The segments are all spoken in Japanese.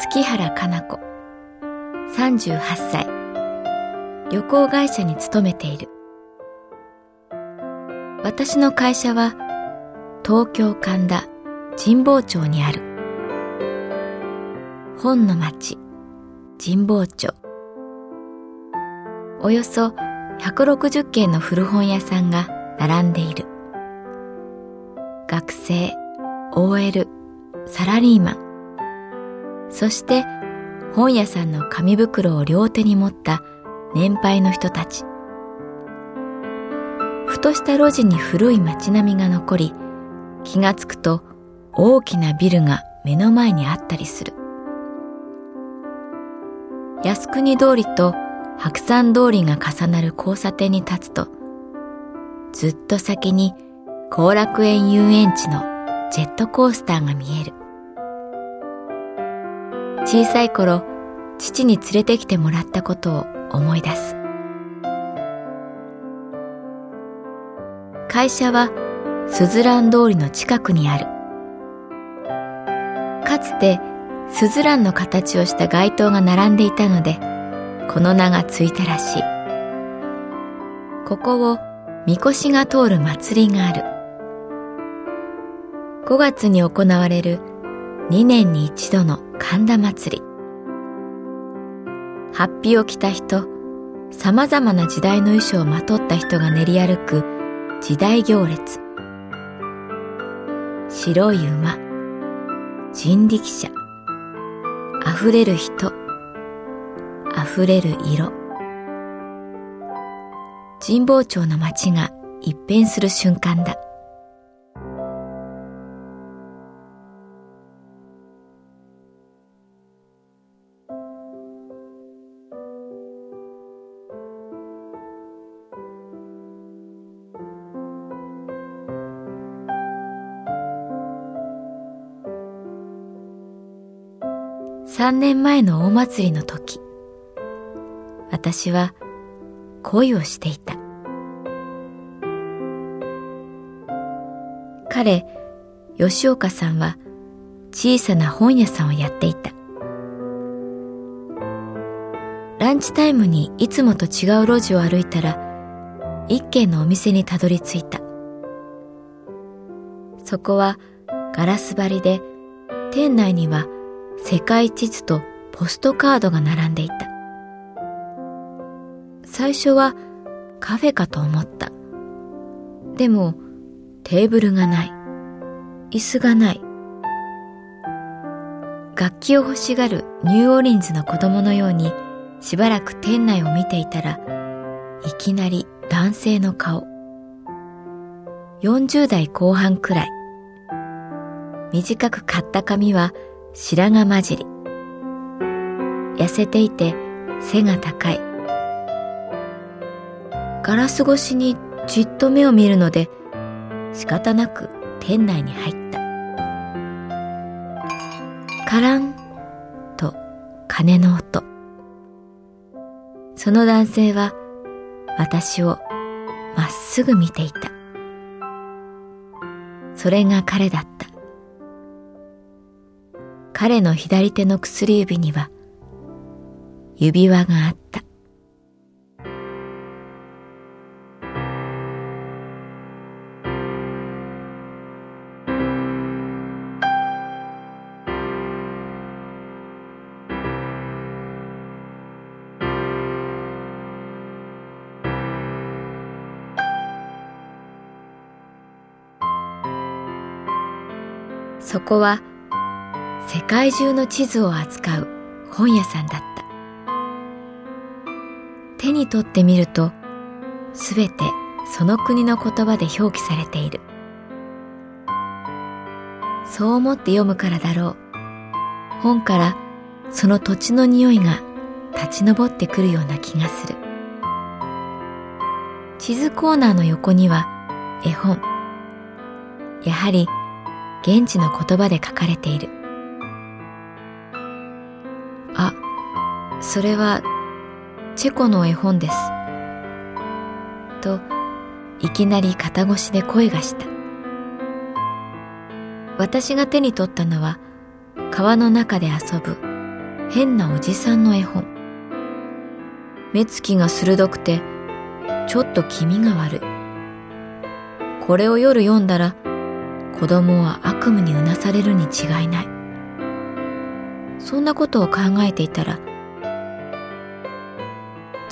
月原かな子。38歳。旅行会社に勤めている。私の会社は東京神田神保町にある。本の町神保町。およそ160軒の古本屋さんが並んでいる。学生 OL サラリーマン。そして本屋さんの紙袋を両手に持った年配の人たち。ふとした路地に古い街並みが残り気がつくと大きなビルが目の前にあったりする。靖国通りと白山通りが重なる交差点に立つとずっと先に後楽園遊園地のジェットコースターが見える。小さい頃父に連れてきてもらったことを思い出す。会社はスズラン通りの近くにある。かつてスズランの形をした街灯が並んでいたのでこの名がついたらしい。ここをみこしが通る祭りがある。5月に行われる2年に一度の神田祭り。ハッピーを着た人、様々な時代の衣装をまとった人が練り歩く時代行列。白い馬、人力車、溢れる人、溢れる色。神保町の街が一変する瞬間だ。3年前の大祭りの時私は恋をしていた。彼吉岡さんは小さな本屋さんをやっていた。ランチタイムにいつもと違う路地を歩いたら一軒のお店にたどり着いた。そこはガラス張りで店内には世界地図とポストカードが並んでいた。最初はカフェかと思った。でもテーブルがない。椅子がない。楽器を欲しがるニューオーリンズの子供のようにしばらく店内を見ていたらいきなり男性の顔。40代後半くらい。短く刈った髪は白髪混じり痩せていて背が高いガラス越しにじっと目を見るので仕方なく店内に入ったカランと鐘の音。その男性は私をまっすぐ見ていた。それが彼だった。彼の左手の薬指には指輪があった。そこは世界中の地図を扱う本屋さんだった。手に取ってみるとすべてその国の言葉で表記されている。そう思って読むからだろう。本からその土地の匂いが立ち上ってくるような気がする。地図コーナーの横には絵本。やはり現地の言葉で書かれている。それはチェコの絵本です。といきなり肩越しで声がした。私が手に取ったのは川の中で遊ぶ変なおじさんの絵本。目つきが鋭くてちょっと気味が悪い。これを夜読んだら子供は悪夢にうなされるに違いない。そんなことを考えていたら、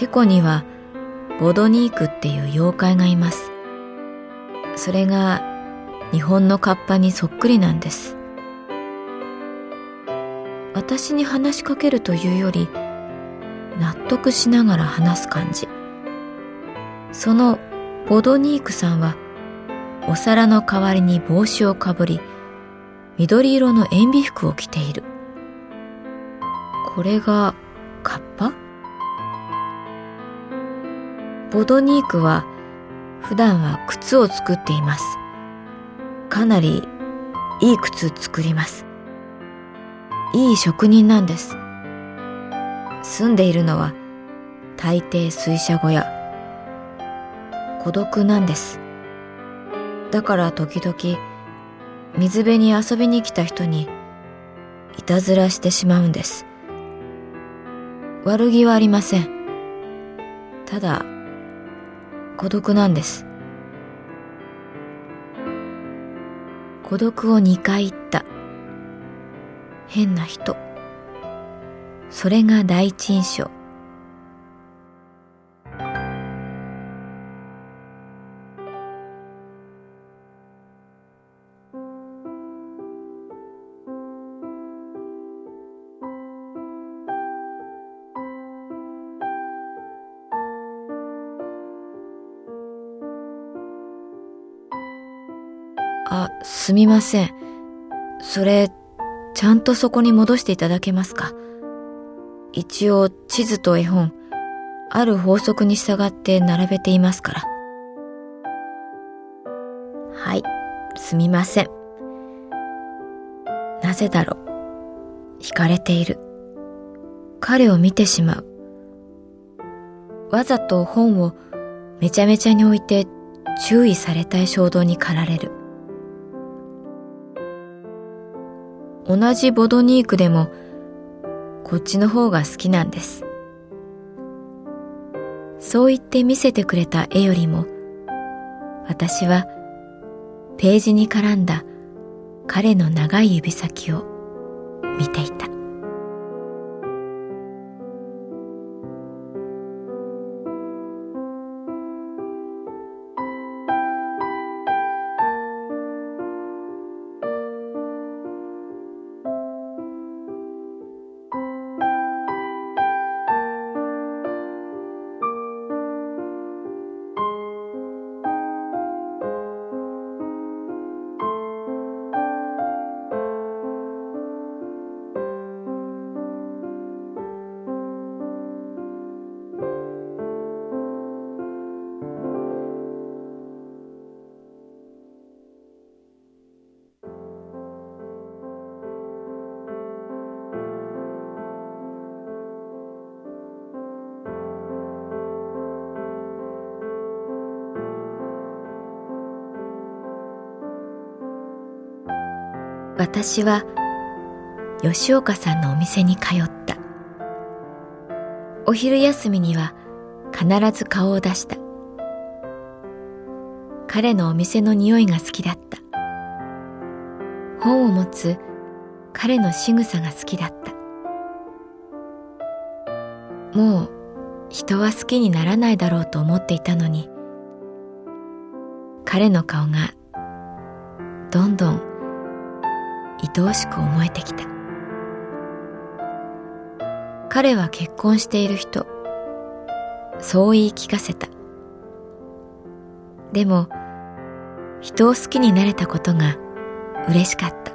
チェコにはボドニークっていう妖怪がいます。それが日本のカッパにそっくりなんです。私に話しかけるというより、納得しながら話す感じ。そのボドニークさんはお皿の代わりに帽子をかぶり、緑色の塩ビ服を着ている。これがカッパ？ボドニークは普段は靴を作っています。かなりいい靴作ります。いい職人なんです。住んでいるのは大抵水車小屋。孤独なんです。だから時々水辺に遊びに来た人にいたずらしてしまうんです。悪気はありません。ただ、孤独なんです。孤独を2回言った。変な人。それが第一印象。すみません。それ、ちゃんとそこに戻していただけますか？一応、地図と絵本、ある法則に従って並べていますから。はい、すみません。なぜだろう？惹かれている。彼を見てしまう。わざと本をめちゃめちゃに置いて注意されたい衝動に駆られる。同じボドニークでもこっちの方が好きなんです。そう言って見せてくれた絵よりも私はページに絡んだ彼の長い指先を見ていた。私は吉岡さんのお店に通った。お昼休みには必ず顔を出した。彼のお店の匂いが好きだった。本を持つ彼の仕草が好きだった。もう人は好きにならないだろうと思っていたのに彼の顔がどんどん愛おしく思えてきた。彼は結婚している人。そう言い聞かせた。でも人を好きになれたことが嬉しかった。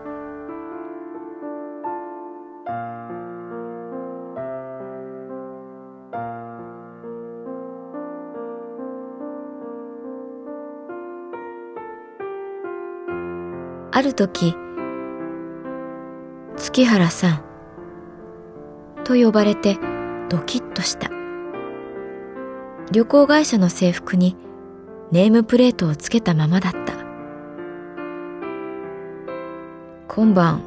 ある時月原さん。と呼ばれてドキッとした。旅行会社の制服にネームプレートをつけたままだった。今晩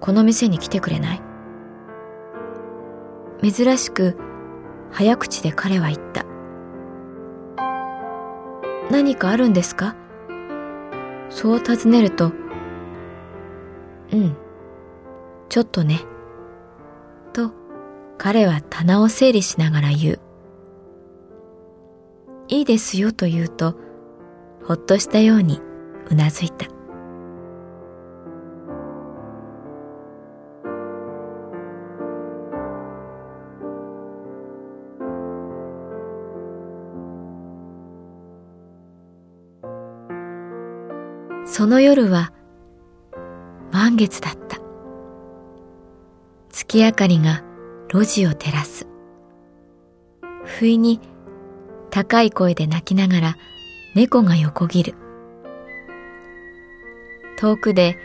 この店に来てくれない？珍しく早口で彼は言った。何かあるんですか？そう尋ねるとうん。ちょっとね。と、彼は棚を整理しながら言う。いいですよと言うと、ほっとしたようにうなずいた。その夜は満月だった。月明かりが路地を照らす。不意に高い声で泣きながら猫が横切る。遠くで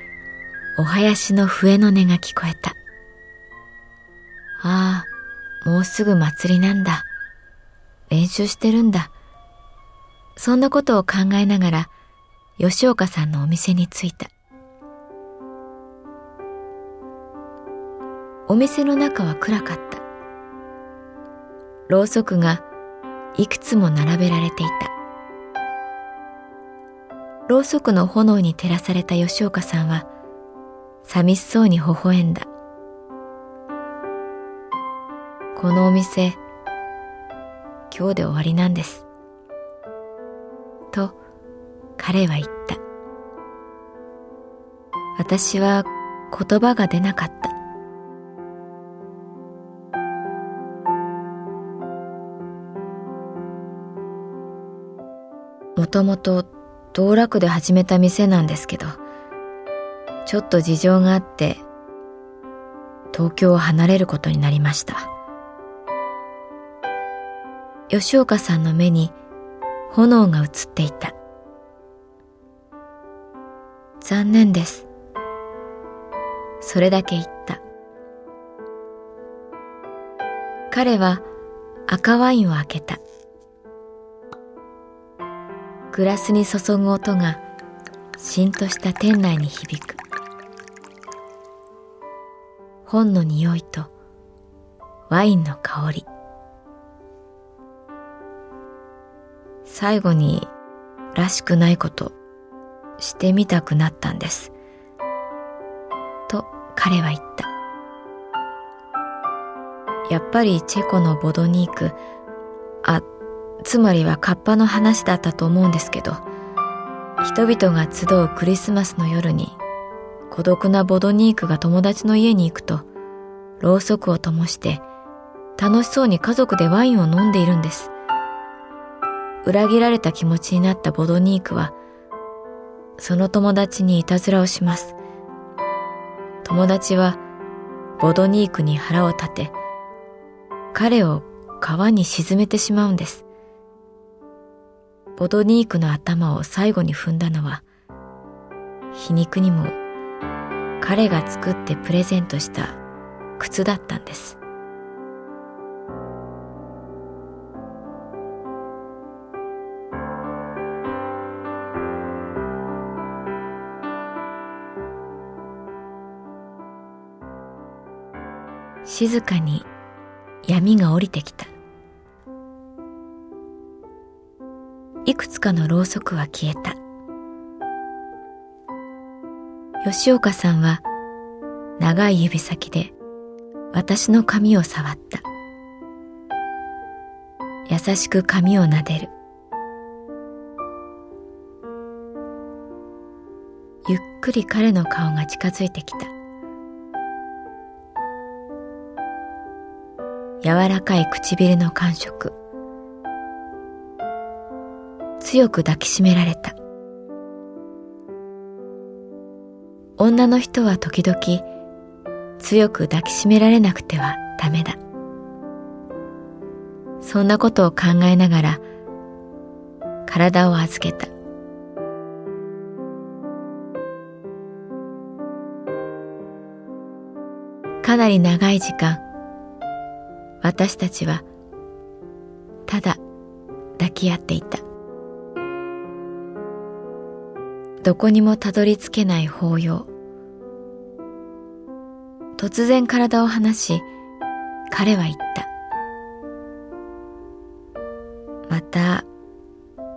お囃子の笛の音が聞こえた。ああ、もうすぐ祭りなんだ。練習してるんだ。そんなことを考えながら吉岡さんのお店に着いた。お店の中は暗かった。ろうそくがいくつも並べられていた。ろうそくの炎に照らされた吉岡さんは寂しそうに微笑んだ。このお店、今日で終わりなんです。と彼は言った。私は言葉が出なかった。もともと道楽で始めた店なんですけど、ちょっと事情があって東京を離れることになりました。吉岡さんの目に炎が映っていた。残念です。それだけ言った。彼は赤ワインを開けた。グラスに注ぐ音がしんとした店内に響く。本の匂いとワインの香り。最後にらしくないことしてみたくなったんです。と彼は言った。やっぱりチェコのボドニークあつまりはカッパの話だったと思うんですけど、人々が集うクリスマスの夜に、孤独なボドニークが友達の家に行くと、ろうそくを灯して、楽しそうに家族でワインを飲んでいるんです。裏切られた気持ちになったボドニークは、その友達にいたずらをします。友達は、ボドニークに腹を立て、彼を川に沈めてしまうんです。ボドニークの頭を最後に踏んだのは、皮肉にも彼が作ってプレゼントした靴だったんです。静かに闇が降りてきた。かのろうそくは消えた。吉岡さんは長い指先で私の髪を触った。優しく髪を撫でる。ゆっくり彼の顔が近づいてきた。柔らかい唇の感触。強く抱きしめられた。女の人は時々強く抱きしめられなくてはダメだ。そんなことを考えながら体を預けた。かなり長い時間私たちはただ抱き合っていた。どこにもたどり着けない抱擁突然体を離し彼は言った。また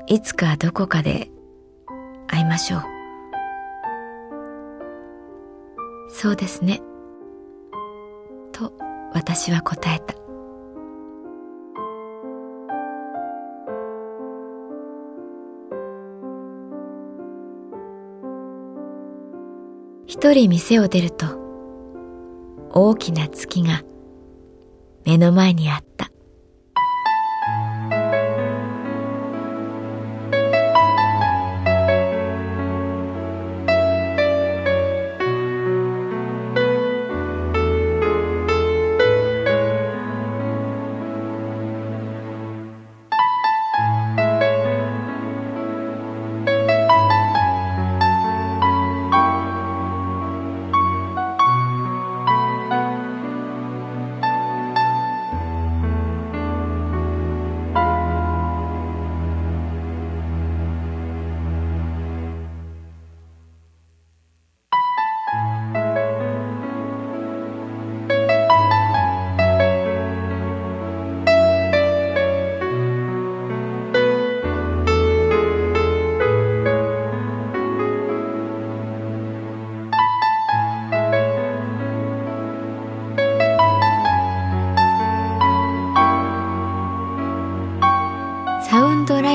いつかどこかで会いましょう。そうですね。と私は答えた。一人店を出ると大きな月が目の前にあった。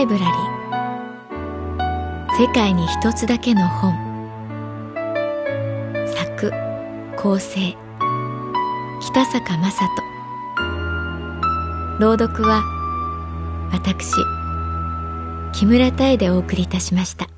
イブラリー。世界に一つだけの本。作構成。北坂雅人。朗読は私木村多江でお送りいたしました。